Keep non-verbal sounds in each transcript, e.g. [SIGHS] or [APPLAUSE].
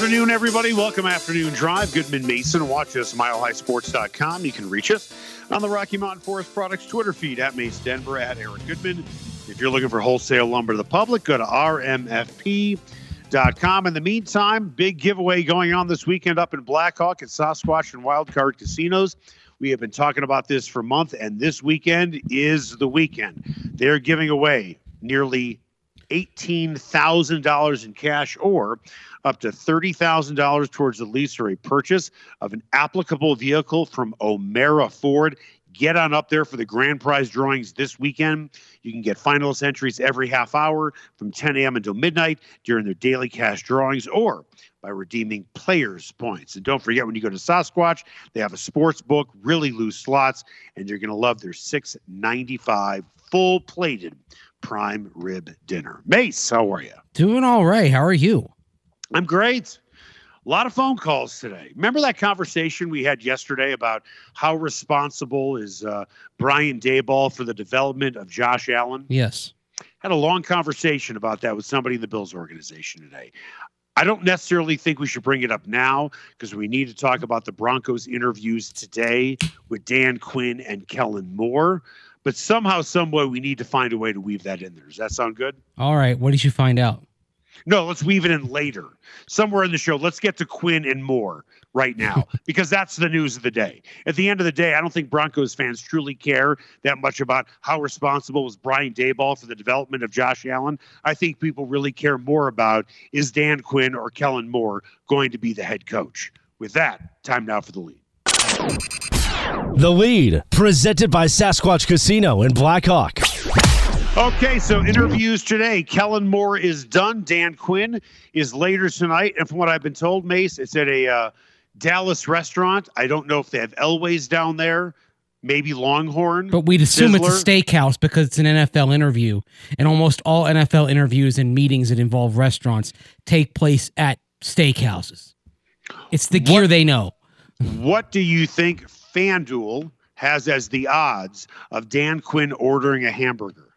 Afternoon, everybody. Welcome Afternoon Drive. Goodman Mason. Watch us milehighsports.com. You can reach us on the Rocky Mountain Forest Products Twitter feed at Mace Denver at Eric Goodman. If you're looking for wholesale lumber to the public, go to rmfp.com. In the meantime, big giveaway going on this weekend up in Blackhawk at Sasquatch and Wildcard Casinos. We have been talking about this for a month, and this weekend is the weekend. They're giving away nearly $18,000 in cash or up to $30,000 towards the lease or a purchase of an applicable vehicle from O'Meara Ford. Get on up there for the grand prize drawings this weekend. You can get finalist entries every half hour from 10 a.m. until midnight during their daily cash drawings or by redeeming players' points. And don't forget when you go to Sasquatch, they have a sports book, really loose slots, and you're going to love their 695 full plated prime rib dinner. Mace, how are you? Doing all right. How are you? I'm great. A lot of phone calls today. Remember that conversation we had yesterday about how responsible is uh, Brian Daboll for the development of Josh Allen? Yes. Had a long conversation about that with somebody in the Bills organization today. I don't necessarily think we should bring it up now because we need to talk about the Broncos interviews today with Dan Quinn and Kellen Moore. But somehow, some way, we need to find a way to weave that in there. Does that sound good? All right. What did you find out? No, let's weave it in later. Somewhere in the show, let's get to Quinn and Moore right [LAUGHS] now because that's the news of the day. At the end of the day, I don't think Broncos fans truly care that much about how responsible was Brian Daboll for the development of Josh Allen. I think people really care more about is Dan Quinn or Kellen Moore going to be the head coach. With that, time now for the lead. The lead, presented by Sasquatch Casino in Blackhawk. Okay, so interviews today. Kellen Moore is done. Dan Quinn is later tonight. And from what I've been told, Mace, it's at a uh, Dallas restaurant. I don't know if they have Elways down there, maybe Longhorn. But we'd assume Sizzler. it's a steakhouse because it's an NFL interview. And almost all NFL interviews and meetings that involve restaurants take place at steakhouses. It's the gear What- they know. What do you think FanDuel has as the odds of Dan Quinn ordering a hamburger?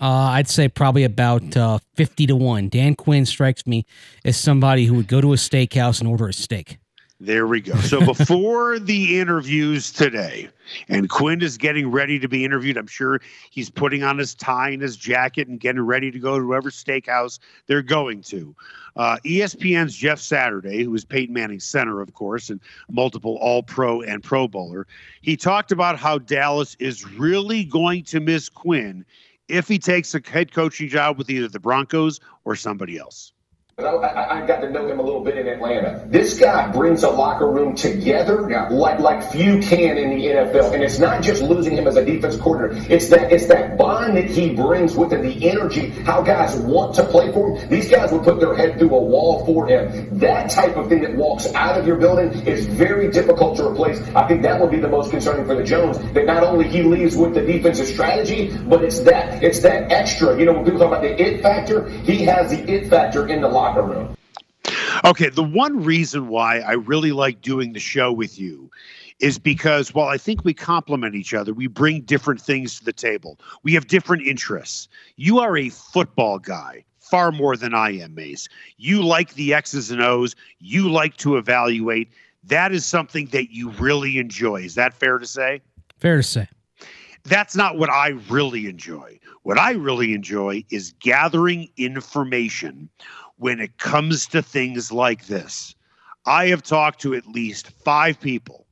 Uh, I'd say probably about uh, 50 to 1. Dan Quinn strikes me as somebody who would go to a steakhouse and order a steak. There we go. So before the interviews today, and Quinn is getting ready to be interviewed, I'm sure he's putting on his tie and his jacket and getting ready to go to whoever steakhouse they're going to. Uh, ESPN's Jeff Saturday, who is Peyton Manning's center, of course, and multiple All Pro and Pro Bowler, he talked about how Dallas is really going to miss Quinn if he takes a head coaching job with either the Broncos or somebody else. I, I, got to know him a little bit in Atlanta. This guy brings a locker room together like like few can in the NFL, and it's not just losing him as a defense coordinator. It's that it's that bond that he brings with him, the energy, how guys want to play for him. These guys would put their head through a wall for him. That type of thing that walks out of your building is very difficult to replace. I think that would be the most concerning for the Jones. That not only he leaves with the defensive strategy, but it's that it's that extra. You know, when people talk about the it factor, he has the it factor in the locker room. Okay, the one reason why I really like doing the show with you is because while I think we complement each other, we bring different things to the table. We have different interests. You are a football guy far more than I am, Mace. You like the X's and O's, you like to evaluate. That is something that you really enjoy. Is that fair to say? Fair to say. that's not what I really enjoy. What I really enjoy is gathering information when it comes to things like this. I have talked to at least five people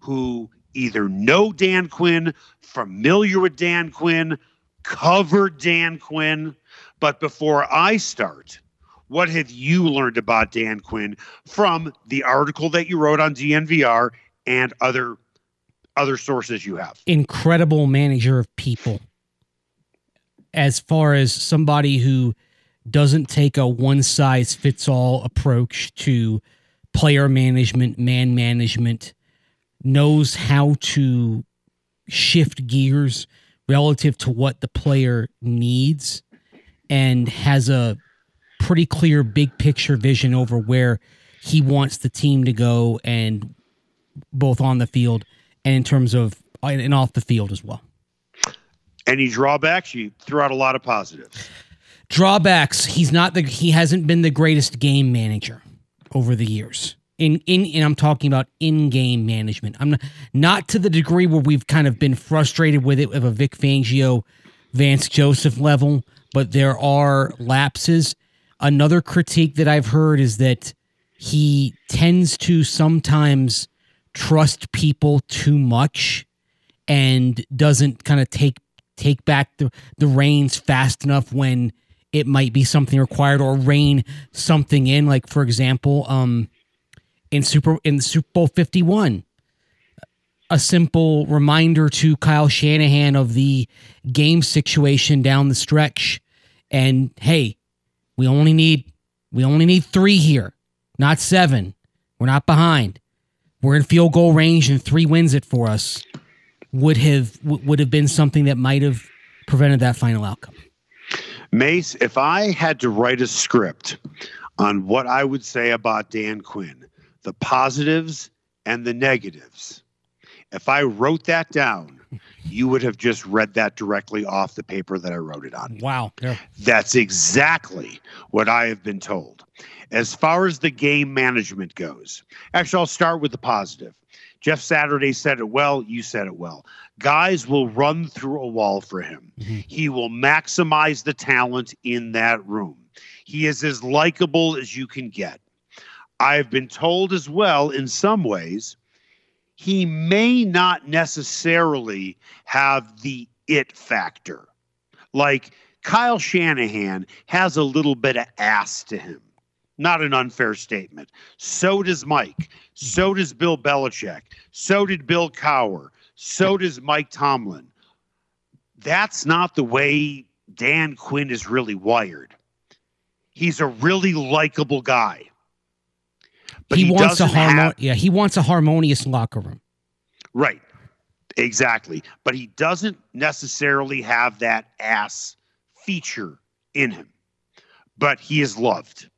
who either know Dan Quinn, familiar with Dan Quinn, covered Dan Quinn. But before I start, what have you learned about Dan Quinn from the article that you wrote on DNVR and other other sources you have? incredible manager of people as far as somebody who doesn't take a one size fits all approach to player management, man management, knows how to shift gears relative to what the player needs, and has a pretty clear big picture vision over where he wants the team to go and both on the field and in terms of and off the field as well. Any drawbacks? You threw out a lot of positives. Drawbacks. He's not the. He hasn't been the greatest game manager over the years. In in and I'm talking about in game management. I'm not, not to the degree where we've kind of been frustrated with it of a Vic Fangio, Vance Joseph level, but there are lapses. Another critique that I've heard is that he tends to sometimes trust people too much and doesn't kind of take take back the, the reins fast enough when it might be something required or rein something in. Like for example, um, in Super in Super Bowl fifty one, a simple reminder to Kyle Shanahan of the game situation down the stretch, and hey, we only need we only need three here, not seven. We're not behind. We're in field goal range, and three wins it for us would have would have been something that might have prevented that final outcome. Mace, if I had to write a script on what I would say about Dan Quinn, the positives and the negatives, if I wrote that down, you would have just read that directly off the paper that I wrote it on. Wow. Yeah. That's exactly what I have been told. As far as the game management goes, actually, I'll start with the positive. Jeff Saturday said it well. You said it well. Guys will run through a wall for him. Mm-hmm. He will maximize the talent in that room. He is as likable as you can get. I've been told as well, in some ways, he may not necessarily have the it factor. Like Kyle Shanahan has a little bit of ass to him. Not an unfair statement. So does Mike. So does Bill Belichick. So did Bill Cowher. So does Mike Tomlin. That's not the way Dan Quinn is really wired. He's a really likable guy. But he, he wants a harmo- have, yeah, he wants a harmonious locker room. Right. Exactly. But he doesn't necessarily have that ass feature in him. But he is loved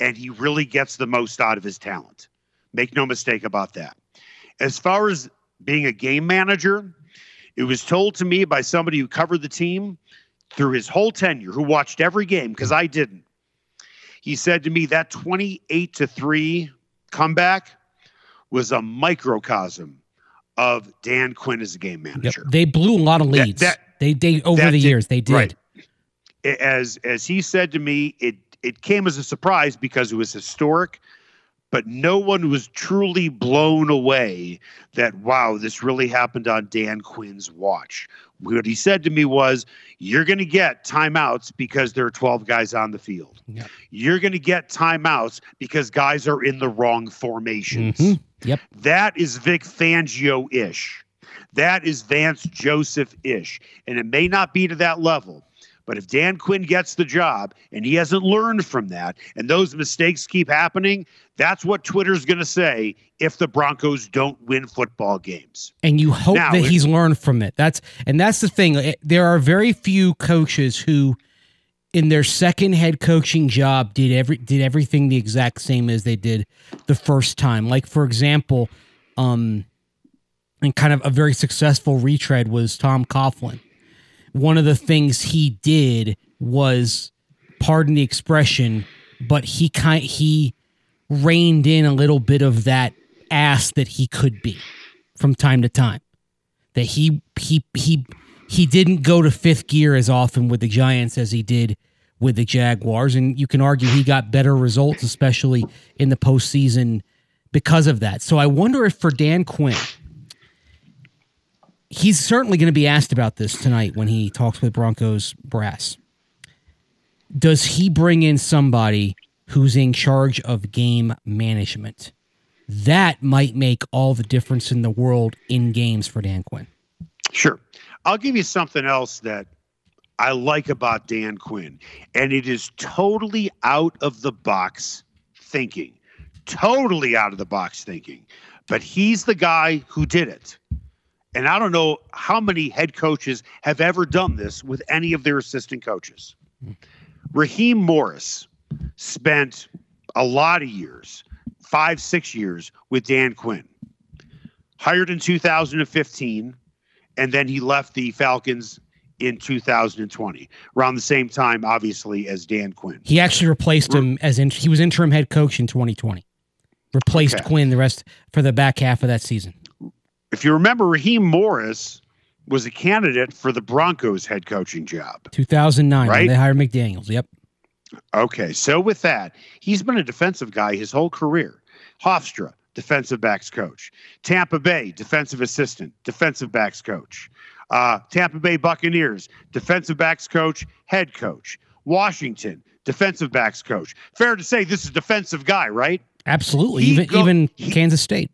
and he really gets the most out of his talent. Make no mistake about that. As far as being a game manager, it was told to me by somebody who covered the team through his whole tenure, who watched every game, because I didn't. He said to me that 28 to 3 comeback was a microcosm of Dan Quinn as a game manager. Yep. They blew a lot of leads. That, that they they over the did, years they did. Right. As as he said to me, it it came as a surprise because it was historic, but no one was truly blown away that, wow, this really happened on Dan Quinn's watch. What he said to me was, You're going to get timeouts because there are 12 guys on the field. Yep. You're going to get timeouts because guys are in the wrong formations. Mm-hmm. Yep. That is Vic Fangio ish. That is Vance Joseph ish. And it may not be to that level, but if Dan Quinn gets the job and he hasn't learned from that, and those mistakes keep happening, that's what Twitter's going to say if the Broncos don't win football games. And you hope now, that he's learned from it. That's and that's the thing. There are very few coaches who in their second head coaching job did every did everything the exact same as they did the first time. Like for example, um and kind of a very successful retread was Tom Coughlin one of the things he did was, pardon the expression, but he kind he reined in a little bit of that ass that he could be from time to time. That he he he he didn't go to fifth gear as often with the Giants as he did with the Jaguars, and you can argue he got better results, especially in the postseason, because of that. So I wonder if for Dan Quinn, he's certainly going to be asked about this tonight when he talks with Broncos brass. Does he bring in somebody who's in charge of game management? That might make all the difference in the world in games for Dan Quinn. Sure. I'll give you something else that I like about Dan Quinn, and it is totally out of the box thinking, totally out of the box thinking, but he's the guy who did it. And I don't know how many head coaches have ever done this with any of their assistant coaches. Hmm. Raheem Morris spent a lot of years, five, six years with Dan Quinn. Hired in 2015, and then he left the Falcons in 2020, around the same time, obviously, as Dan Quinn. He actually replaced him as in, he was interim head coach in 2020. Replaced Okay. Quinn the rest for the back half of that season. If you remember, Raheem Morris was a candidate for the Broncos head coaching job. 2009, when Right. they hired McDaniels. Yep. Okay, so with that, he's been a defensive guy his whole career. Hofstra, defensive backs coach. Tampa Bay, defensive assistant, defensive backs coach. Uh, Tampa Bay Buccaneers, defensive backs coach, head coach. Washington, defensive backs coach. Fair to say this is a defensive guy, right? Absolutely. He even go- even he- Kansas State.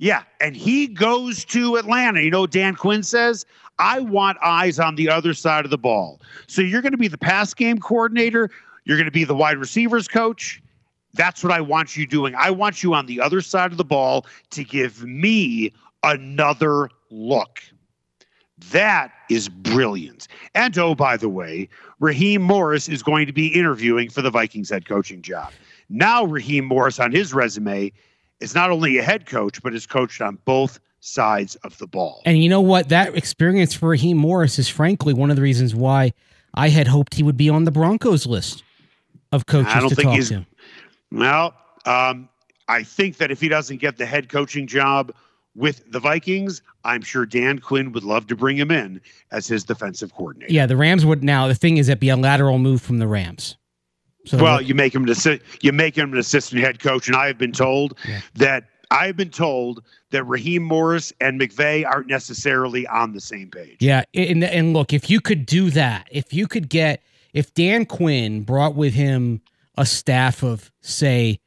Yeah, and he goes to Atlanta. You know, what Dan Quinn says, I want eyes on the other side of the ball. So you're going to be the pass game coordinator. You're going to be the wide receivers coach. That's what I want you doing. I want you on the other side of the ball to give me another look. That is brilliant. And oh, by the way, Raheem Morris is going to be interviewing for the Vikings head coaching job. Now, Raheem Morris on his resume is not only a head coach, but is coached on both sides of the ball. And you know what? That experience for Raheem Morris is frankly one of the reasons why I had hoped he would be on the Broncos list of coaches I don't to think talk he's- to. Well, um, I think that if he doesn't get the head coaching job with the Vikings, I'm sure Dan Quinn would love to bring him in as his defensive coordinator. Yeah, the Rams would now. The thing is, that be a lateral move from the Rams. So Well, you make him an you make him an assistant head coach, and I have been told Yeah. that I have been told that Raheem Morris and McVay aren't necessarily on the same page. Yeah, and and look, if you could do that, if you could get if Dan Quinn brought with him a staff of say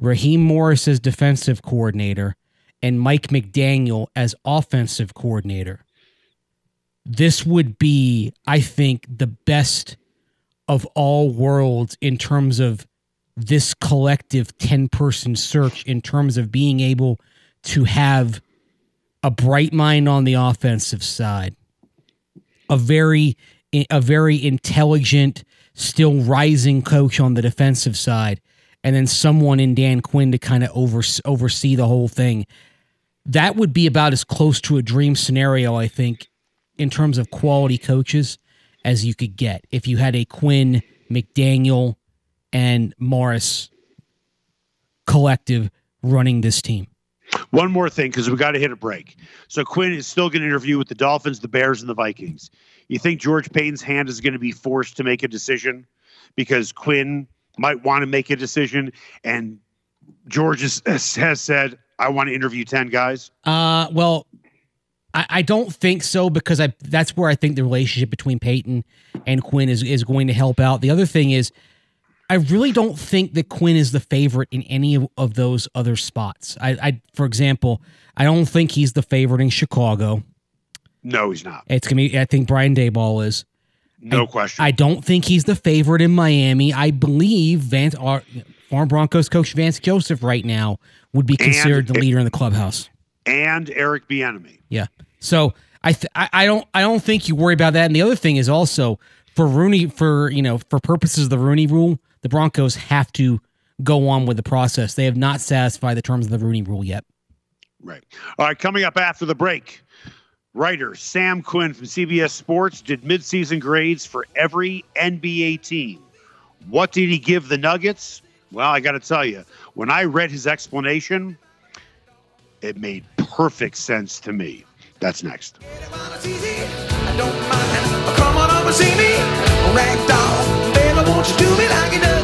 Raheem Morris as defensive coordinator and Mike McDaniel as offensive coordinator, this would be, I think, the best of all worlds in terms of this collective 10 person search in terms of being able to have a bright mind on the offensive side. A very a very intelligent still rising coach on the defensive side and then someone in Dan Quinn to kind of over, oversee the whole thing that would be about as close to a dream scenario I think in terms of quality coaches as you could get if you had a Quinn McDaniel and Morris collective running this team One more thing, because we got to hit a break. So Quinn is still going to interview with the Dolphins, the Bears, and the Vikings. You think George Paton's hand is going to be forced to make a decision because Quinn might want to make a decision, and George is, [LAUGHS] has said, "I want to interview ten guys." Uh, well, I, I don't think so because I that's where I think the relationship between Paton and Quinn is is going to help out. The other thing is, I really don't think that Quinn is the favorite in any of, of those other spots. I, I, for example, I don't think he's the favorite in Chicago. No, he's not. It's gonna be. I think Brian Daboll is. No question. I don't think he's the favorite in Miami. I believe Vance, our, former Broncos coach Vance Joseph, right now would be considered the leader in the clubhouse. and Eric Bieniemy. Yeah. So I, th- I I don't I don't think you worry about that. And the other thing is also for Rooney for you know for purposes of the Rooney Rule, the Broncos have to go on with the process. They have not satisfied the terms of the Rooney Rule yet. Right. All right. Coming up after the break, writer Sam Quinn from CBS Sports did midseason grades for every NBA team. What did he give the Nuggets? Well, I got to tell you, when I read his explanation, it made perfect sense to me. That's next. Ragdoll, baby, won't you do me like you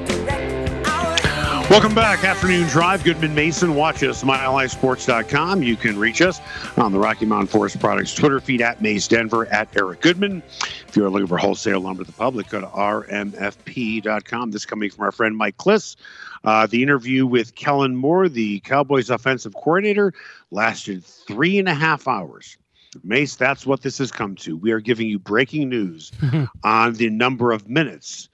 Welcome back. Afternoon Drive. Goodman Mason. Watch us, milehighsports.com. You can reach us on the Rocky Mountain Forest Products Twitter feed at Mace Denver, at Eric Goodman. If you're looking for wholesale lumber to the public, go to rmfp.com. This coming from our friend Mike Klis. Uh, the interview with Kellen Moore, the Cowboys offensive coordinator, lasted three and a half hours. Mace, that's what this has come to. We are giving you breaking news [LAUGHS] on the number of minutes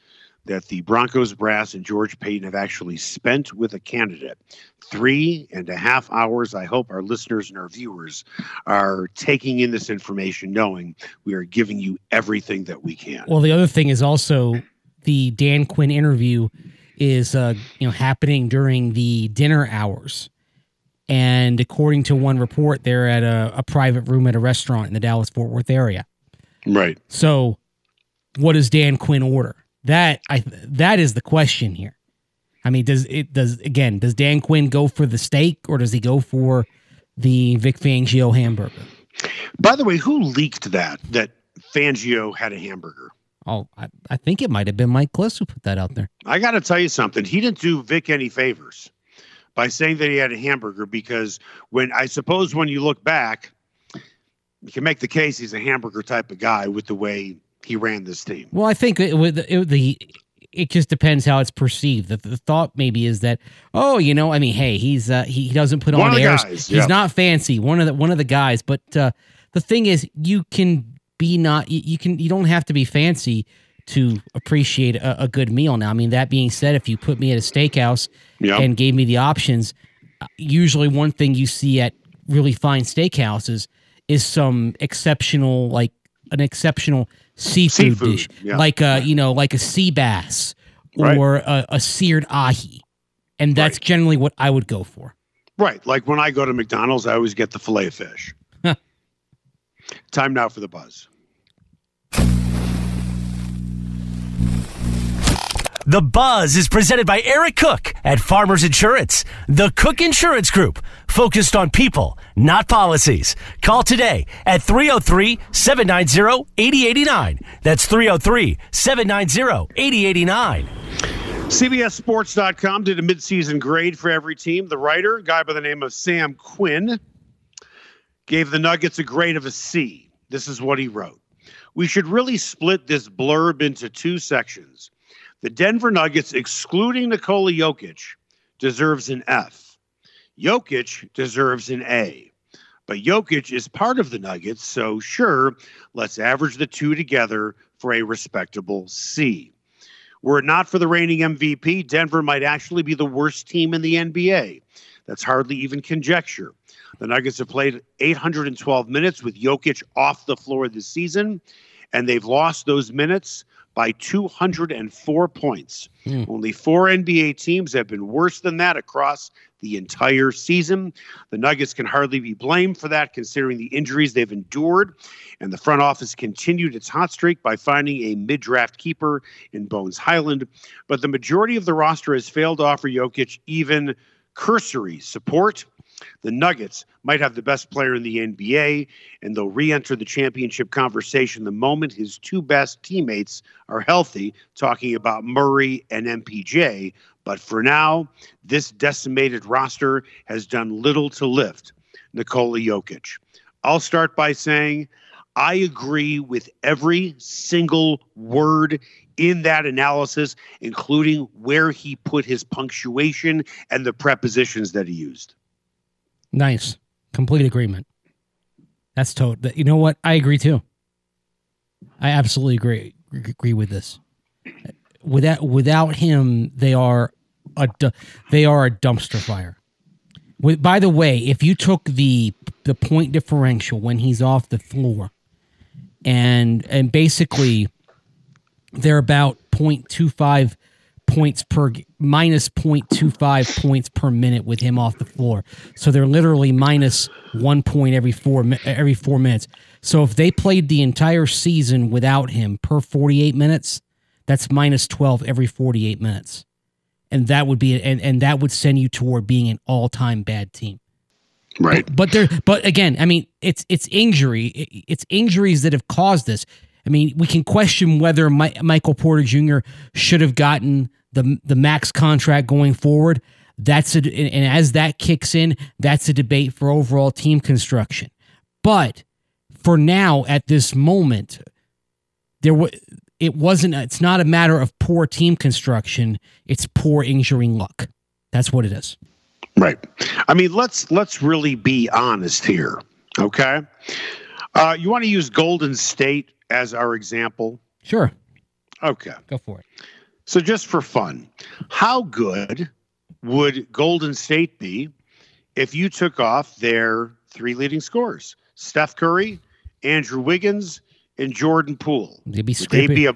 that the Broncos brass and George Paton have actually spent with a candidate. Three and a half hours. I hope our listeners and our viewers are taking in this information, knowing we are giving you everything that we can. Well, the other thing is also the Dan Quinn interview is uh, you know happening during the dinner hours. And according to one report, they're at a, a private room at a restaurant in the Dallas Fort Worth area. Right. So, what does Dan Quinn order? That I that is the question here. I mean, does it does again? Does Dan Quinn go for the steak or does he go for the Vic Fangio hamburger? By the way, who leaked that? That Fangio had a hamburger. Oh, I, I think it might have been Mike Klis who put that out there. I got to tell you something. He didn't do Vic any favors by saying that he had a hamburger because when I suppose when you look back, you can make the case he's a hamburger type of guy with the way he ran this team. Well, I think it, with it, the it just depends how it's perceived. The, the thought maybe is that oh, you know, I mean, hey, he's uh, he, he doesn't put One on airs. guys, He's yeah. not fancy. One of the one of the guys, but uh, the thing is, you can be not you, you can you don't have to be fancy to appreciate a, a good meal. Now, I mean, that being said, if you put me at a steakhouse Yeah. and gave me the options, usually one thing you see at really fine steakhouses is some exceptional, like an exceptional seafood, Seafood, dish, yeah. like a you know, like a sea bass Right. or a, a seared ahi, and that's Right. generally what I would go for. Right. Like when I go to McDonald's, I always get the filet of fish. [LAUGHS] Time now for the buzz. The Buzz is presented by Eric Cook at Farmers Insurance, the Cook Insurance Group, focused on people, not policies. Call today at 303 790 8089. That's 303 790 8089. CBSSports.com did a midseason grade for every team. The writer, a guy by the name of Sam Quinn, gave the Nuggets a grade of a C. This is what he wrote. We should really split this blurb into two sections. The Denver Nuggets, excluding Nikola Jokic, deserves an F. Jokic deserves an A. But Jokic is part of the Nuggets, so sure, let's average the two together for a respectable C. Were it not for the reigning MVP, Denver might actually be the worst team in the NBA. That's hardly even conjecture. The Nuggets have played 812 minutes with Jokic off the floor this season, and they've lost those minutes by 204 points. Hmm. Only four NBA teams have been worse than that across the entire season. The Nuggets can hardly be blamed for that, considering the injuries they've endured. And the front office continued its hot streak by finding a mid draft keeper in Bones Hyland. But the majority of the roster has failed to offer Jokic even cursory support. The Nuggets might have the best player in the NBA, and they'll re enter the championship conversation the moment his two best teammates are healthy, talking about Murray and MPJ. But for now, this decimated roster has done little to lift Nikola Jokic. I'll start by saying I agree with every single word in that analysis, including where he put his punctuation and the prepositions that he used. Nice, complete agreement. That's total. You know what? I agree too. I absolutely agree agree with this. Without without him, they are a they are a dumpster fire. With, by the way, if you took the the point differential when he's off the floor, and and basically they're about 0.25 points per minus 0.25 points per minute with him off the floor. So they're literally minus 1 point every 4 every 4 minutes. So if they played the entire season without him per 48 minutes, that's minus 12 every 48 minutes. And that would be and, and that would send you toward being an all-time bad team. Right. But there, but again, I mean, it's it's injury, it- it's injuries that have caused this. I mean, we can question whether Mi- Michael Porter Jr. should have gotten the the max contract going forward. That's a, and as that kicks in, that's a debate for overall team construction. But for now, at this moment, there was it wasn't. It's not a matter of poor team construction. It's poor injury luck. That's what it is. Right. I mean, let's let's really be honest here. Okay. Uh, you want to use Golden State as our example? Sure, Okay. go for it. So just for fun, how good would Golden State be if you took off their three leading scorers? Steph Curry, Andrew Wiggins, and Jordan Poole. They'd be scraping, be a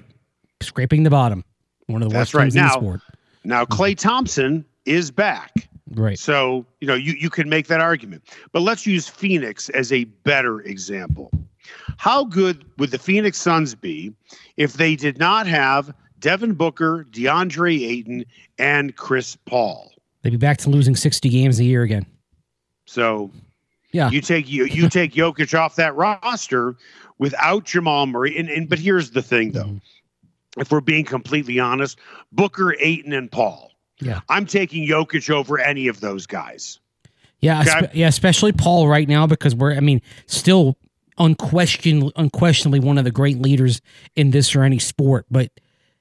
scraping the bottom. One of the worst teams right. in the Now- sport. now mm-hmm. Klay Thompson is back. Right. So, you know, you, you can make that argument. But let's use Phoenix as a better example. How good would the Phoenix Suns be if they did not have Devin Booker, DeAndre Ayton, and Chris Paul? They'd be back to losing 60 games a year again. So Yeah. you take you you take Jokic off that roster without Jamal Murray. And, and but here's the thing though. Mhm. If we're being completely honest, Booker, Ayton, and Paul. Yeah. I'm taking Jokic over any of those guys. Yeah, Okay. yeah, especially Paul right now because we're I mean, still unquestioned unquestionably one of the great leaders in this or any sport, but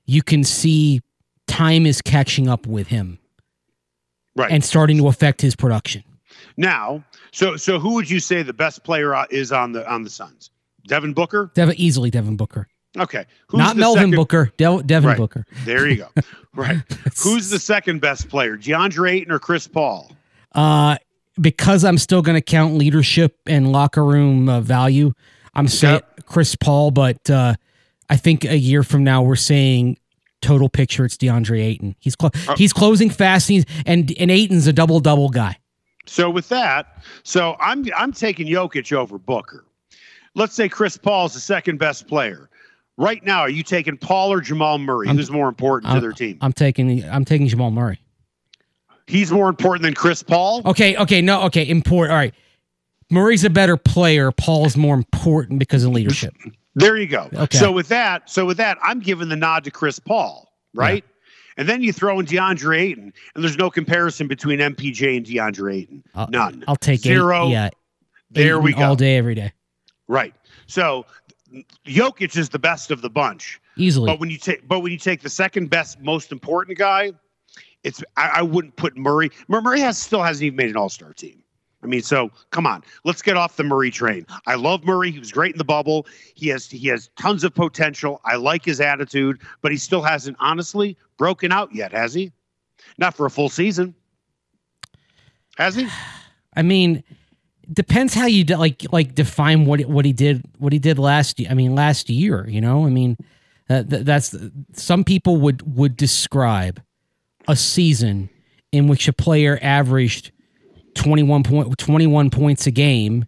you can see time is catching up with him Right. and starting to affect his production. Now, so so who would you say the best player uh, is on the on the Suns? Devin Booker. Devin easily Devin Booker. Okay, Who's Not Melvin second- Booker, De- Devin Right. Booker. There you go. [LAUGHS] right. Who's the second best player? DeAndre Ayton or Chris Paul? Uh because I'm still going to count leadership and locker room uh, value, I'm saying Chris Paul, but uh, I think a year from now we're saying total picture it's DeAndre Ayton. He's clo- Uh, he's closing fast and, he's, and and Ayton's a double double guy. So with that, so I'm I'm taking Jokic over Booker. Let's say Chris Paul's the second best player. Right now, are you taking Paul or Jamal Murray? I'm- Who's more important to their team? I'm taking I'm taking Jamal Murray. He's more important than Chris Paul. Okay, okay, no, okay, important. All right. Murray's a better player. Paul's more important because of leadership. There you go. Okay. So with that, so with that, I'm giving the nod to Chris Paul, right? And then you throw in DeAndre Ayton, and there's no comparison between MPJ and DeAndre Ayton. I'll, None. I'll take Zero. Eight, yeah, There Ayton we go. All day, every day, Right. So Jokic is the best of the bunch. easily. But when you take but when you take the second best, most important guy, it's I, I wouldn't put Murray. Murray has still hasn't even made an All Star team. I mean, so come on, let's get off the Murray train. I love Murray. He was great in the bubble. He has he has tons of potential. I like his attitude, but he still hasn't honestly broken out yet, has he? Not for a full season. Has he? [SIGHS] I mean, depends how you de- like like define what what he did what he did last year. I mean, last year, you know. I mean, uh, th- that's some people would would describe a season in which a player averaged 21 point 21 points a game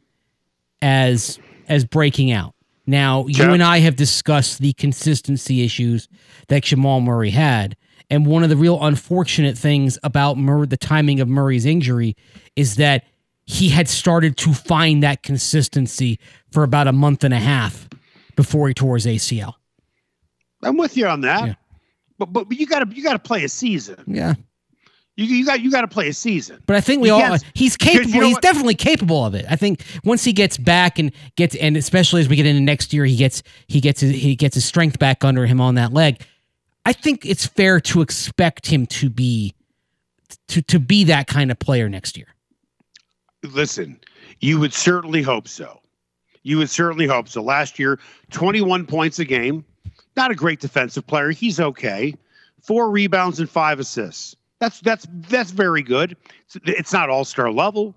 as as breaking out. Now, you Okay. and I have discussed the consistency issues that Jamal Murray had. And one of the real unfortunate things about Murray, the timing of Murray's injury is that he had started to find that consistency for about a month and a half before he tore his ACL. I'm with you on that. Yeah. But, but but you got to you got to play a season. Yeah. You you got you got to play a season. But I think we You all can't- he's because you capable. know he's what? definitely capable of it. I think once he gets back and gets and especially as we get into next year, he gets he gets his, he gets his strength back under him on that leg. I think it's fair to expect him to be to to be that kind of player next year. Listen, you would certainly hope so. You would certainly hope so. Last year, 21 points a game. Not a great defensive player. He's okay. Four rebounds and five assists. That's that's that's very good. It's, not all star level,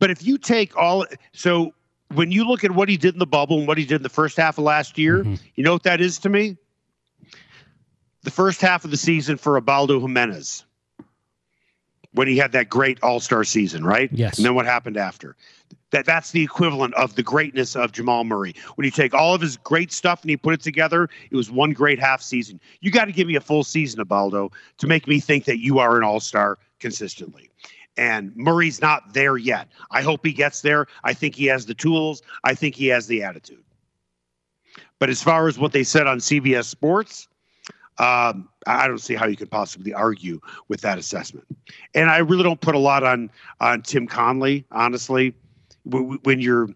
but if you take all so when you look at what he did in the bubble and what he did in the first half of last year, Mhm. you know what that is to me? The first half of the season for Ubaldo Jimenez when he had that great All Star season, right? Yes. And then what happened after? That that's the equivalent of the greatness of Jamal Murray. When you take all of his great stuff and you put it together, it was one great half season. You got to give me a full season, Ubaldo, to make me think that you are an All Star consistently. And Murray's not there yet. I hope he gets there. I think he has the tools. I think he has the attitude. But as far as what they said on CBS Sports, um, I don't see how you could possibly argue with that assessment. And I really don't put a lot on on Tim Connelly, honestly. When you're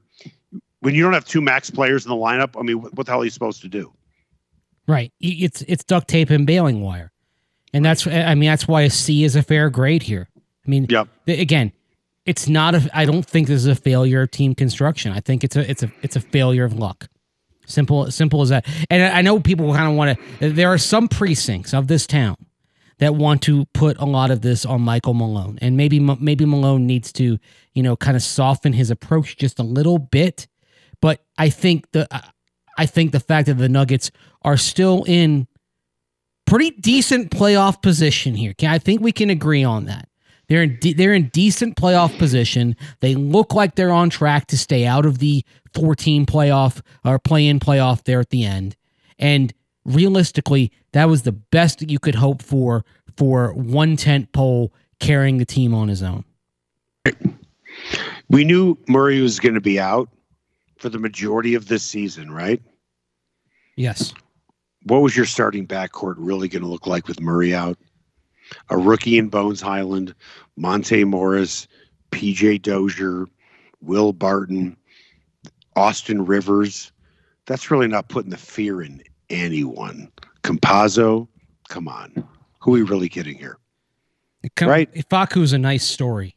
when you don't have two max players in the lineup, I mean, what the hell are you supposed to do? Right. It's it's duct tape and baling wire, and that's I mean that's why a C is a fair grade here. I mean, yep. again, it's not a. I don't think this is a failure of team construction. I think it's a it's a it's a failure of luck. Simple simple as that. And I know people kind of want to. There are some precincts of this town that want to put a lot of this on Michael Malone, and maybe maybe Malone needs to you know kind of soften his approach just a little bit. But I think the I think the fact that the Nuggets are still in pretty decent playoff position here. I think we can agree on that. They're in de- they're in decent playoff position. They look like they're on track to stay out of the 14 playoff or play in playoff there at the end. And realistically, that was the best you could hope for for one tent pole carrying the team on his own. We knew Murray was going to be out for the majority of this season, right? Yes. What was your starting backcourt really going to look like with Murray out? a rookie in Bones Hyland, Monte Morris, PJ Dozier, Will Barton, Austin Rivers. That's really not putting the fear in anyone. Campazzo, come on. Who are we really kidding here? Come, right? Facu's a nice story.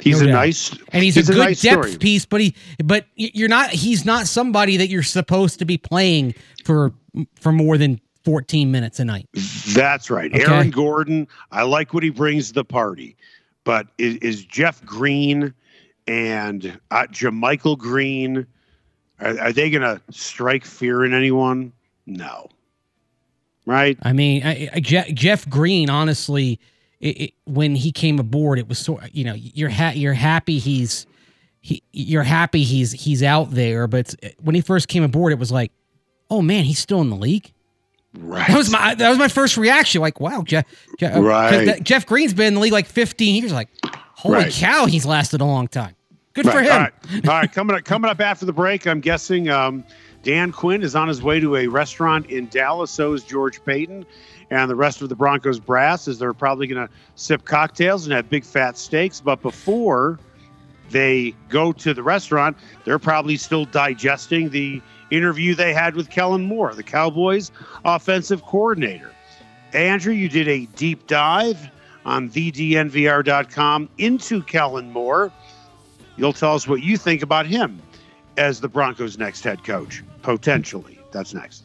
He's no a doubt. nice and he's, he's a good nice depth story. piece, but he but you're not he's not somebody that you're supposed to be playing for for more than 14 minutes a night. That's right. Okay. Aaron Gordon, I like what he brings to the party. But is, is Jeff Green and uh, JaMychal Green, are, are they going to strike fear in anyone? No. Right? I mean, I, I, Jeff Green, honestly, it, it, when he came aboard, it was so, you know, you're, ha- you're happy he's. He, you're happy he's he's out there, but when he first came aboard, it was like, oh man, he's still in the league. Right. That was my that was my first reaction. Like, wow, Jeff. Jeff uh, right. Jeff Green's been in the league like 15 years. Like, holy right. cow, he's lasted a long time. Good right. for him. All right. All right. Coming up, coming up after the break, I'm guessing um, Dan Quinn is on his way to a restaurant in Dallas. So is George Paton. And the rest of the Broncos brass is they're probably going to sip cocktails and have big fat steaks. But before they go to the restaurant, they're probably still digesting the interview they had with Kellen Moore, the Cowboys offensive coordinator. Andrew, you did a deep dive on thednvr.com into Kellen Moore. You'll tell us what you think about him as the Broncos' next head coach, potentially. That's next.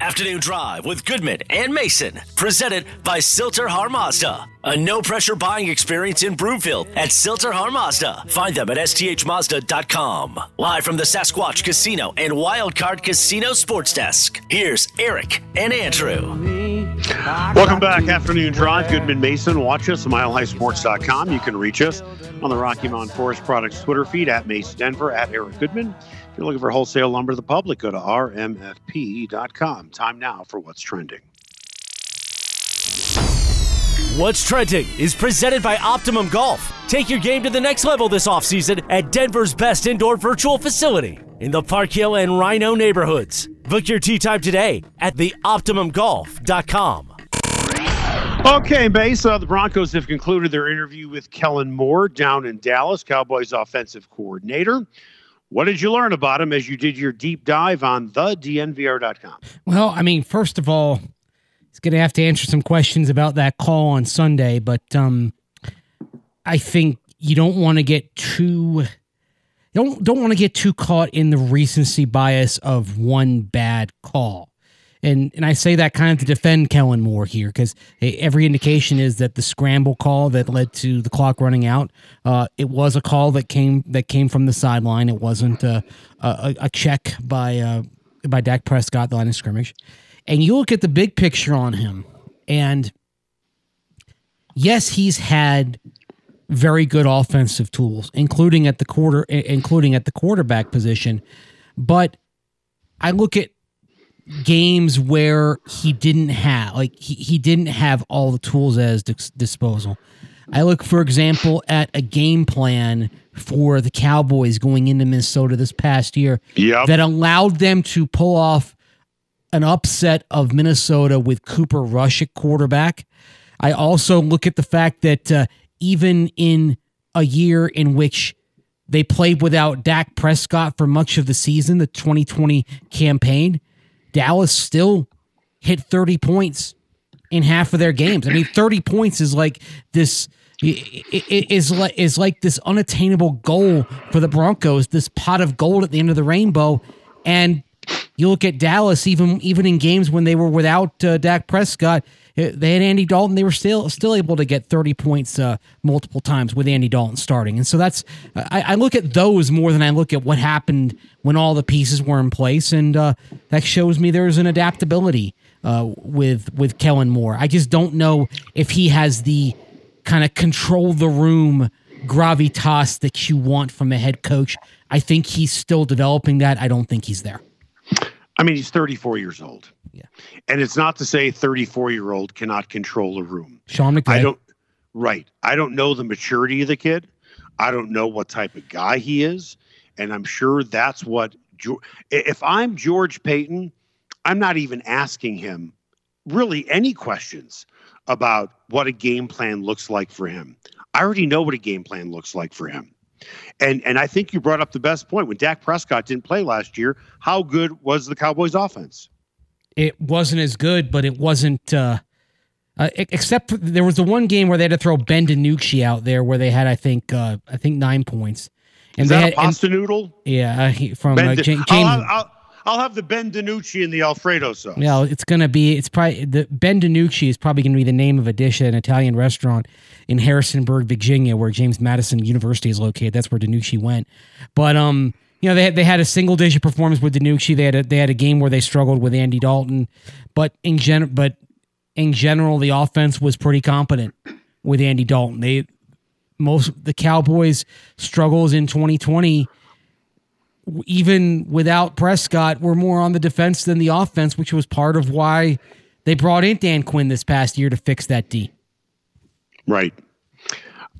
Afternoon Drive with Goodman and Mason, presented by Sill-TerHar Mazda. A no pressure buying experience in Broomfield at Sill-TerHar Mazda. Find them at sthmazda.com. Live from the Sasquatch Casino and Wildcard Casino Sports Desk, here's Eric and Andrew. Welcome back, Afternoon Drive. Goodman Mason. Watch us at milehighsports.com. You can reach us on the Rocky Mountain Forest Products Twitter feed at Mace Denver, at Eric Goodman. If you're looking for wholesale lumber to the public, go to rmfp.com. Time now for What's Trending. What's Trending is presented by Optimum Golf. Take your game to the next level this offseason at Denver's best indoor virtual facility in the Park Hill and RiNo neighborhoods. Book your tee time today at theoptimumgolf.com. Okay, base. Uh, the Broncos have concluded their interview with Kellen Moore down in Dallas, Cowboys offensive coordinator. What did you learn about him as you did your deep dive on the DNVR.com? Well, I mean, first of all, he's going to have to answer some questions about that call on Sunday, but um, I think you don't want to get too don't don't want to get too caught in the recency bias of one bad call and and I say that kind of to defend Kellen Moore here because every indication is that the scramble call that led to the clock running out, uh, it was a call that came that came from the sideline. It wasn't a a, a check by uh, by Dak Prescott, the line of scrimmage. And you look at the big picture on him, and yes, he's had very good offensive tools, including at the quarter, including at the quarterback position. But I look at games where he didn't have like he, he didn't have all the tools at his dis- disposal. I look, for example, at a game plan for the Cowboys going into Minnesota this past year Yep. that allowed them to pull off an upset of Minnesota with Cooper Rush at quarterback. I also look at the fact that uh, even in a year in which they played without Dak Prescott for much of the season, the 2020 campaign, Dallas still hit 30 points in half of their games. I mean, 30 points is like this is like is like this unattainable goal for the Broncos, this pot of gold at the end of the rainbow. And you look at Dallas, even even in games when they were without uh, Dak Prescott, eh, they had Andy Dalton. They were still still able to get 30 points uh, multiple times with Andy Dalton starting. And so that's I, I look at those more than I look at what happened when all the pieces were in place, and uh, that shows me there's an adaptability uh, with with Kellen Moore. I just don't know if he has the kind of control the room gravitas that you want from a head coach. I think he's still developing that. I don't think he's there. I mean, he's 34 years old. Yeah. And it's not to say 34 year old cannot control a room. Sean McVay. I don't, right. I don't know the maturity of the kid. I don't know what type of guy he is. And I'm sure that's what, if I'm George Paton, I'm not even asking him really any questions about what a game plan looks like for him. I already know what a game plan looks like for him. And and I think you brought up the best point. When Dak Prescott didn't play last year, how good was the Cowboys offense? it wasn't as good, but it wasn't. Uh, uh, except for, there was the one game where they had to throw Ben DiNucci out there, where they had I think uh, I think nine points, and Is they that had a pasta noodle? yeah uh, from Ben uh, James. I'll, I'll, I'll have the Ben DiNucci and the Alfredo sauce. No, it's gonna be. It's probably the Ben DiNucci is probably gonna be the name of a dish at an Italian restaurant in Harrisonburg, Virginia, where James Madison University is located. That's where DiNucci went. But um, you know, they had, they had a single digit performance with DiNucci. They had a, they had a game where they struggled with Andy Dalton, but in gen but in general, the offense was pretty competent with Andy Dalton. They most the Cowboys struggles in 2020 even without Prescott, were more on the defense than the offense, which was part of why they brought in Dan Quinn this past year to fix that D. Right.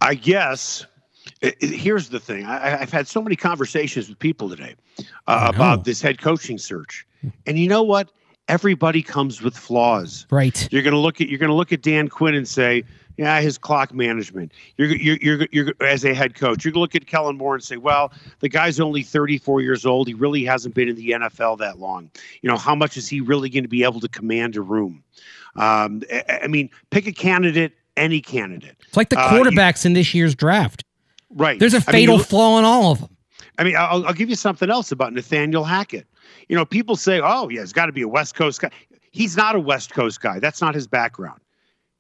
I guess i- i- here's the thing. I, I've had so many conversations with people today uh, about this head coaching search, and you know what? Everybody comes with flaws. Right. You're going to look at you're going to look at Dan Quinn and say, yeah, his clock management. You're you're you're, you're as a head coach. You're going to look at Kellen Moore and say, well, the guy's only 34 years old. He really hasn't been in the NFL that long. You know, how much is he really going to be able to command a room? Um, I, I mean, pick a candidate, any candidate. It's like the Uh, you- quarterbacks in this year's draft. Right. There's a mean, fatal you- flaw in all of them. I mean, I'll, I'll give you something else about Nathaniel Hackett. You know, people say, "Oh, yeah, he's got to be a West Coast guy." He's not a West Coast guy. That's not his background.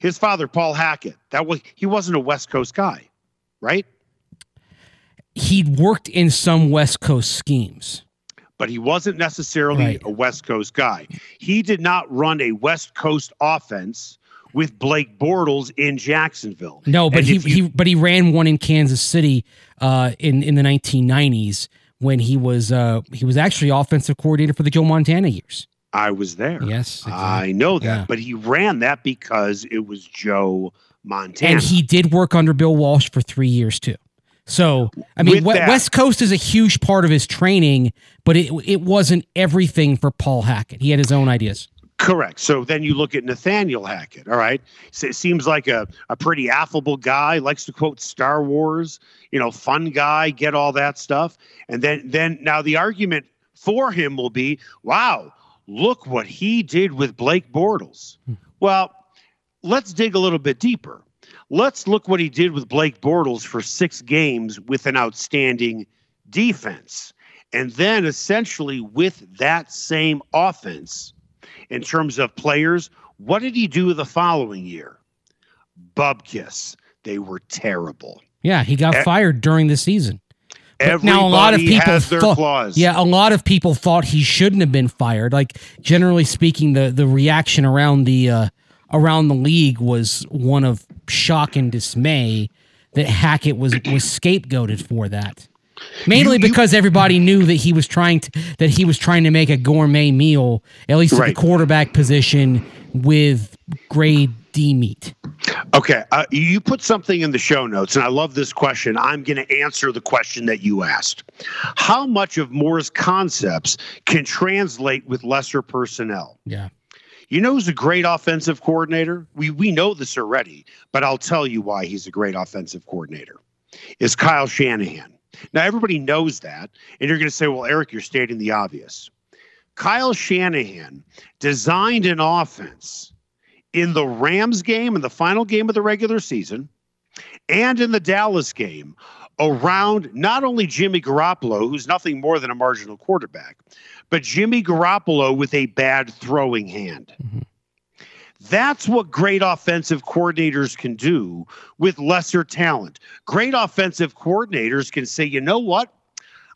His father, Paul Hackett, that was he wasn't a West Coast guy, right? He'd worked in some West Coast schemes. But he wasn't necessarily Right. a West Coast guy. He did not run a West Coast offense with Blake Bortles in Jacksonville. No, but he, you, he, but he ran one in Kansas City uh, in in the 1990s when he was uh, he was actually offensive coordinator for the Joe Montana years. I was there. Yes, I know that. Yeah. But he ran that because it was Joe Montana. and he did work under Bill Walsh for three years too. So I mean, that- West Coast is a huge part of his training, but it it wasn't everything for Paul Hackett. He had his own ideas. Correct. So then you look at Nathaniel Hackett. All right. So it seems like a, a pretty affable guy, likes to quote Star Wars, you know, fun guy, get all that stuff. And then then now the argument for him will be, wow, look what he did with Blake Bortles. Well, let's dig a little bit deeper. Let's look what he did with Blake Bortles for six games with an outstanding defense. And then essentially with that same offense, in terms of players, what did he do the following year? Bubkiss. They were terrible. Yeah, he got Eh, fired during the season. Everybody now a lot of people has their thought, flaws. yeah, a lot of people thought he shouldn't have been fired. Like generally speaking, the the reaction around the uh, around the league was one of shock and dismay that Hackett was was scapegoated for that. Mainly You- you- because everybody knew that he was trying to that he was trying to make a gourmet meal, at least at the quarterback position, with grade D meat. Okay, uh, you put something in the show notes, and I love this question. I'm going to answer the question that you asked. How much of Moore's concepts can translate with lesser personnel? Yeah. You know who's a great offensive coordinator? We we know this already, but I'll tell you why he's a great offensive coordinator. Is Kyle Shanahan. Now everybody knows that, and you're going to say, "Well, Eric, you're stating the obvious." Kyle Shanahan designed an offense in the Rams game in the final game of the regular season and in the Dallas game around not only Jimmy Garoppolo, who's nothing more than a marginal quarterback, but Jimmy Garoppolo with a bad throwing hand. Mm-hmm. That's what great offensive coordinators can do with lesser talent. Great offensive coordinators can say, you know what?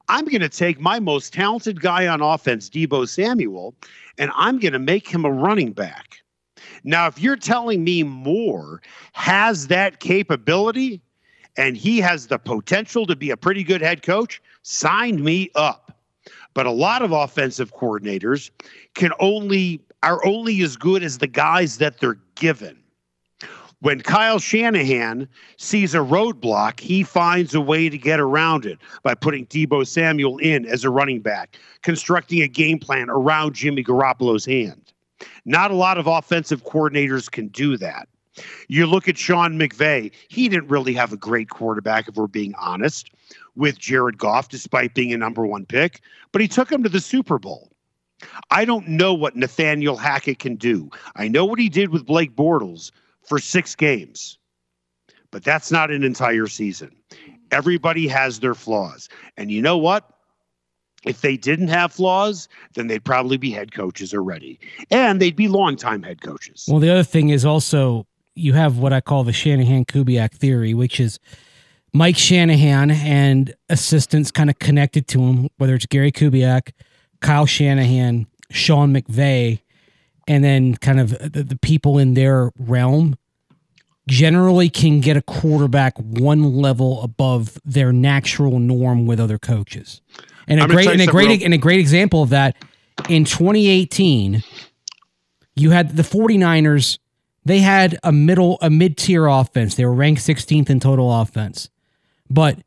I'm going to take my most talented guy on offense, Deebo Samuel, and I'm going to make him a running back. Now, if you're telling me Moore has that capability and he has the potential to be a pretty good head coach, sign me up. But a lot of offensive coordinators can only are only as good as the guys that they're given. When Kyle Shanahan sees a roadblock, he finds a way to get around it by putting Deebo Samuel in as a running back, constructing a game plan around Jimmy Garoppolo's hand. Not a lot of offensive coordinators can do that. You look at Sean McVay, he didn't really have a great quarterback, if we're being honest, with Jared Goff, despite being a number one pick, but he took him to the Super Bowl. I don't know what Nathaniel Hackett can do. I know what he did with Blake Bortles for six games, but that's not an entire season. Everybody has their flaws. And you know what? If they didn't have flaws, then they'd probably be head coaches already. And they'd be longtime head coaches. Well, the other thing is also you have what I call the Shanahan Kubiak theory, which is Mike Shanahan and assistants kind of connected to him, whether it's Gary Kubiak, Kyle Shanahan, Sean McVay, and then kind of the, the people in their realm generally can get a quarterback one level above their natural norm with other coaches. And a I'm great and a great real- and a great example of that in 2018 you had the 49ers they had a middle a mid-tier offense they were ranked 16th in total offense but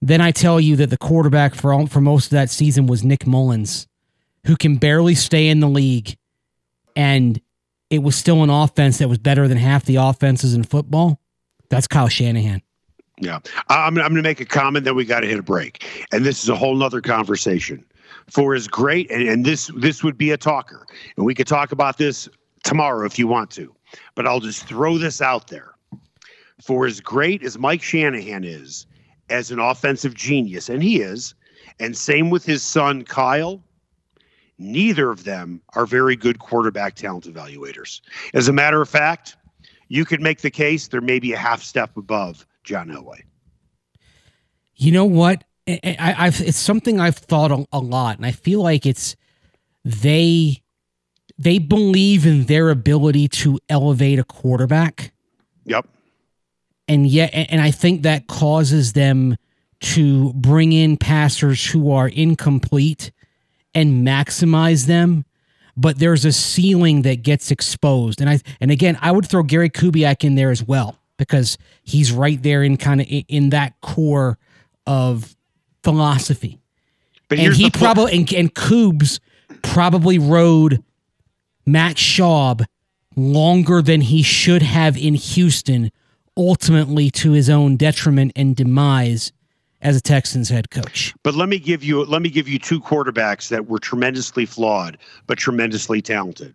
then i tell you that the quarterback for all, for most of that season was nick mullens who can barely stay in the league and it was still an offense that was better than half the offenses in football that's kyle shanahan Yeah. I'm, I'm going to make a comment, then we got to hit a break. And this is a whole nother conversation. For as great, and, and this this would be a talker, and we could talk about this tomorrow if you want to, but I'll just throw this out there. For as great as Mike Shanahan is as an offensive genius, and he is, and same with his son Kyle, neither of them are very good quarterback talent evaluators. As a matter of fact, you could make the case they're maybe a half step above John Elway. You know what? I, I, I've it's something I've thought a, a lot, and I feel like it's they they believe in their ability to elevate a quarterback, Yep. and yet, and I think that causes them to bring in passers who are incomplete and maximize them. But there's a ceiling that gets exposed, and I and again, I would throw Gary Kubiak in there as well because he's right there in kind of in, that core of philosophy. But and he probably and, and Coobs probably rode Matt Schaub longer than he should have in Houston, ultimately to his own detriment and demise as a Texans head coach. But let me give you let me give you two quarterbacks that were tremendously flawed but tremendously talented.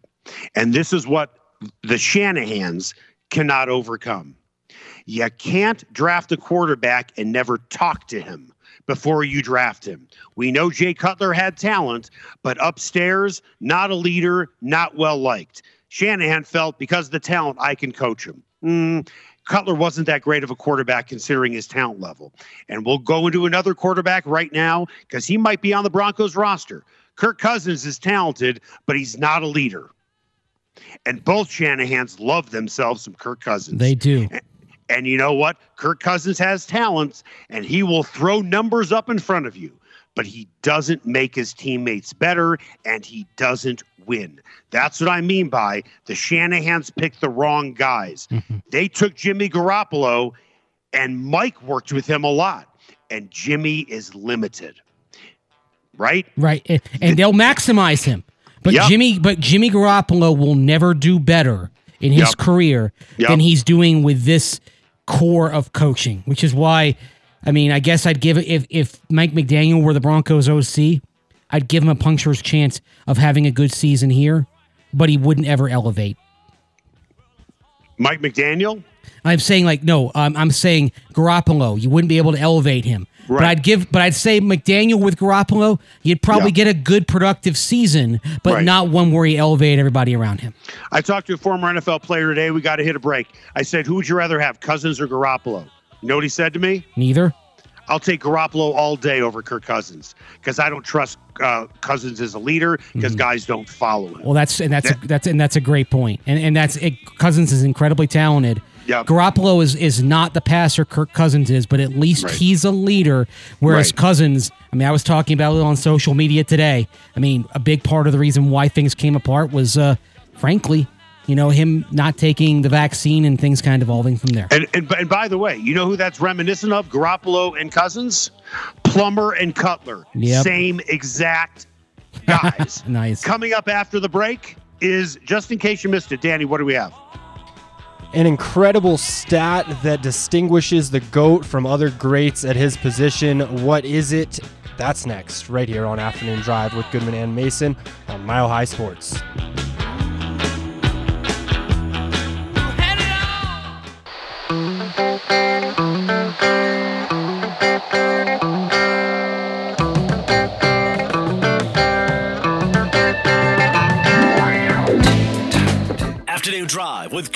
And this is what the Shanahans cannot overcome. You can't draft a quarterback and never talk to him before you draft him. We know Jay Cutler had talent, but upstairs, not a leader, not well liked. Shanahan felt because of the talent, I can coach him. Mm, Cutler wasn't that great of a quarterback considering his talent level. And we'll go into another quarterback right now because he might be on the Broncos roster. Kirk Cousins is talented, but he's not a leader. And both Shanahans love themselves some Kirk Cousins. They do. And you know what? Kirk Cousins has talents and he will throw numbers up in front of you, but he doesn't make his teammates better and he doesn't win. That's what I mean by the Shanahans picked the wrong guys. [LAUGHS] They took Jimmy Garoppolo and Mike worked with him a lot, and Jimmy is limited. Right? Right. And, and they'll maximize him. But Yep. Jimmy but Jimmy Garoppolo will never do better in his Yep. career Yep. than he's doing with this core of coaching, which is why I mean, I guess I'd give it if if Mike McDaniel were the Broncos OC, I'd give him a puncture's chance of having a good season here, but he wouldn't ever elevate. Mike McDaniel? I'm saying like no, um, I'm saying Garoppolo. You wouldn't be able to elevate him. Right. But I'd give, but I'd say McDaniel with Garoppolo, you'd probably Yeah. get a good productive season, but Right. not one where you elevate everybody around him. I talked to a former NFL player today. We got to hit a break. I said, Who would you rather have, Cousins or Garoppolo? You know what he said to me? Neither. I'll take Garoppolo all day over Kirk Cousins because I don't trust uh, Cousins as a leader because guys don't follow him. Well, that's and that's a, that's and that's a great point. And and that's it, Cousins is incredibly talented. Yep. Garoppolo is is not the passer Kirk Cousins is, but at least Right. he's a leader. Whereas Right. Cousins, I mean, I was talking about it on social media today. I mean, a big part of the reason why things came apart was, uh, frankly, you know, him not taking the vaccine and things kind of evolving from there. And, and and by the way, you know who that's reminiscent of? Garoppolo and Cousins, Plummer and Cutler, Yep. same exact guys. [LAUGHS] Nice. Coming up after the break is just in case you missed it, Danny. What do we have? An incredible stat that distinguishes the GOAT from other greats at his position. What is it? That's next, right here on Afternoon Drive with Goodman and Mason on Mile High Sports.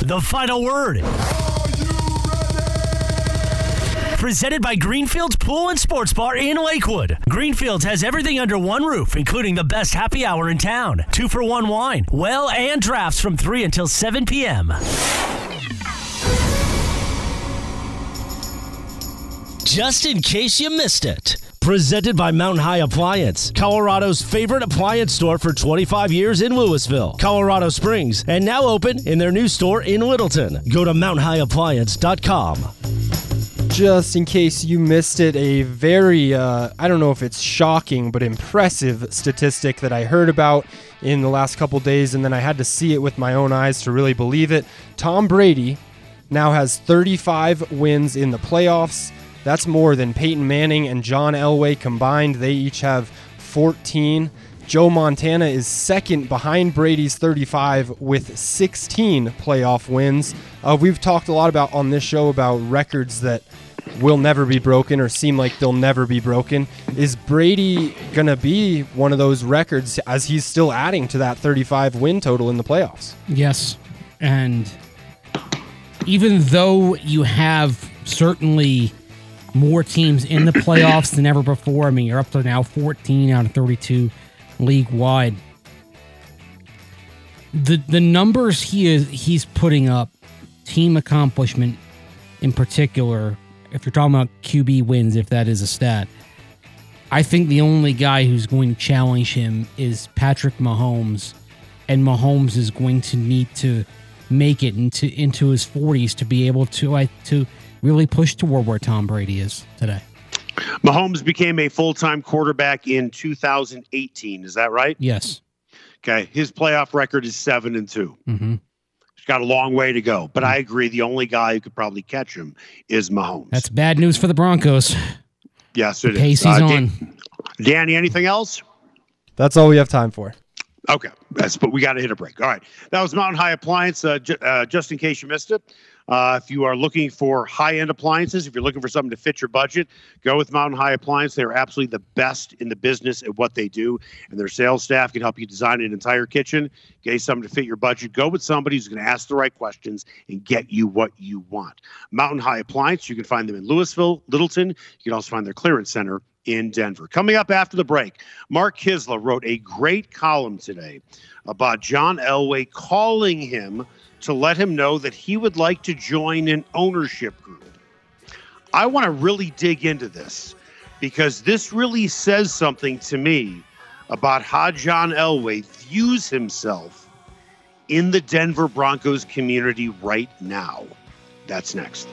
The final word. Presented by Greenfields Pool and Sports Bar in Lakewood. Greenfields has everything under one roof, including the best happy hour in town. Two for one wine, well, and drafts from 3 until 7 p.m. Just in case you missed it. Presented by Mountain High Appliance, Colorado's favorite appliance store for 25 years in Louisville, Colorado Springs, and now open in their new store in Littleton. Go to mountainhighappliance.com. Just in case you missed it, a very, uh, I don't know if it's shocking, but impressive statistic that I heard about in the last couple days, and then I had to see it with my own eyes to really believe it. Tom Brady now has 35 wins in the playoffs. That's more than Peyton Manning and John Elway combined. They each have 14. Joe Montana is second behind Brady's 35 with 16 playoff wins. Uh, we've talked a lot about on this show about records that will never be broken or seem like they'll never be broken. Is Brady going to be one of those records as he's still adding to that 35 win total in the playoffs? Yes. And even though you have certainly more teams in the playoffs than ever before, I mean, you're up to now 14 out of 32 league wide. The the numbers he is he's putting up, team accomplishment in particular, if you're talking about QB wins, if that is a stat, I think the only guy who's going to challenge him is Patrick Mahomes, and Mahomes is going to need to make it into into his 40s to be able to I to really push toward where Tom Brady is today. Mahomes became a full time quarterback in 2018. Is that right? Yes. Okay. His playoff record is seven and two. hmm He's got a long way to go. But I agree. The only guy who could probably catch him is Mahomes. That's bad news for the Broncos. yes, it is. Pace he's Uh, on. Dan- Danny, anything else? That's all we have time for. Okay, that's but we got to hit a break. All right, that was Mountain High Appliance. Uh, ju- uh, just in case you missed it, uh, if you are looking for high-end appliances, if you're looking for something to fit your budget, go with Mountain High Appliance. They're absolutely the best in the business at what they do, and their sales staff can help you design an entire kitchen, get you something to fit your budget. Go with somebody who's going to ask the right questions and get you what you want. Mountain High Appliance. You can find them in Louisville, Littleton. You can also find their clearance center in Denver. Coming up after the break, Mark Kiszla wrote a great column today about John Elway calling him to let him know that he would like to join an ownership group. I want to really dig into this because this really says something to me about how John Elway views himself in the Denver Broncos community right now. That's next.